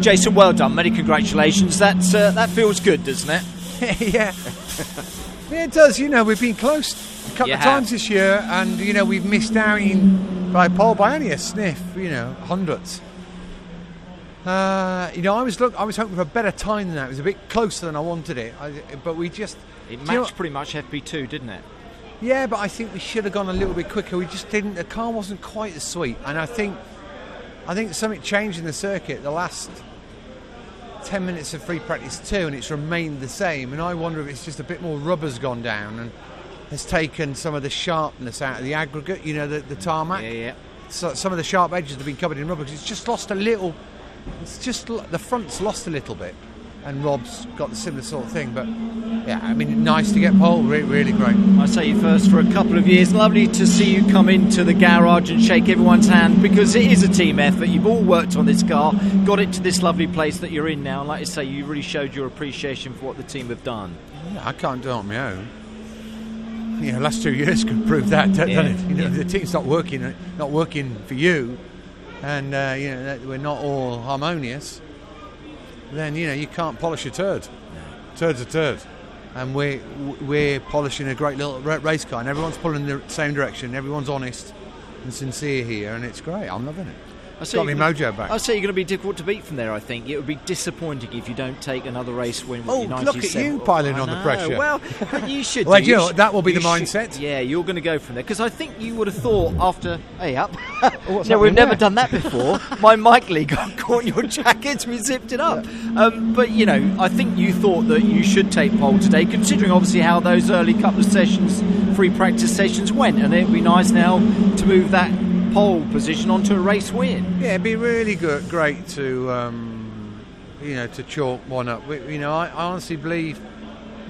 Jason, well done. Many congratulations. That uh, that feels good, doesn't it? yeah. yeah, it does. You know, we've been close a couple You of have. times this year, and you know we've missed out in by Paul by only a sniff. You know, hundredths. Uh, you know, I was look. I was hoping for a better time than that. It was a bit closer than I wanted it, I, but we just. It do you know matched pretty much FP2, didn't it? Yeah, but I think we should have gone a little bit quicker. We just didn't. The car wasn't quite as sweet, and I think, I think something changed in the circuit the last ten minutes of free practice two, and it's remained the same. And I wonder if it's just a bit more rubber's gone down and has taken some of the sharpness out of the aggregate. You know, the, the tarmac. Yeah, yeah. So, some of the sharp edges have been covered in rubber because it's just lost a little. It's just the front's lost a little bit, and Rob's got the similar sort of thing. But yeah, I mean, nice to get pole. Really, really great. I say you first for a couple of years. Lovely to see you come into the garage and shake everyone's hand because it is a team effort. You've all worked on this car, got it to this lovely place that you're in now. And like I say, you really showed your appreciation for what the team have done. Yeah, I can't do it on my own. You know, last two years could prove that, doesn't Yeah, it? You know, yeah. the team's not working, not working for you, and uh, you know we're not all harmonious. Then you know you can't polish a turd. Turd's a turd, and we're we're polishing a great little race car, and everyone's pulling in the same direction. Everyone's honest and sincere here, and it's great. I'm loving it. I say Got me gonna- mojo back. I say you're going to be difficult to beat from there. I think it would be disappointing if you don't take another race win. with Oh, look at you piling on the pressure. Well, you should. Well, do. you know, should- that will be the should- mindset. Yeah, you're going to go from there because I think you would have thought after. Hey, up. no, we've never there? done that before. My mic lead got caught in your jacket, we zipped it up. Um, but you know, I think you thought that you should take pole today, considering obviously how those early couple of sessions, free practice sessions went, and it'd be nice now to move that pole position onto a race win. Yeah, it'd be really good, great to, um, you know, to chalk one up. You know, I, I honestly believe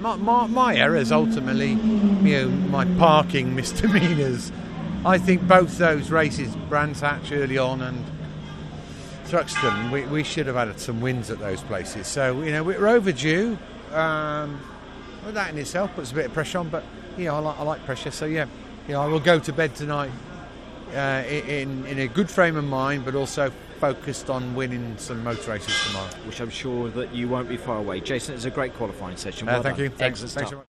my, my, my errors ultimately, you know, my parking misdemeanors. I think both those races, Brands Hatch early on and Thruxton, we, we should have had some wins at those places. So, you know, we're overdue. Um, well, that in itself puts a bit of pressure on, but, you know, I like, I like pressure. So, yeah, you know, I will go to bed tonight uh, in, in a good frame of mind, but also focused on winning some motor races tomorrow. which I'm sure that you won't be far away. Jason, it's a great qualifying session. Uh, thank done. you. Thanks. Excellent Thanks so much.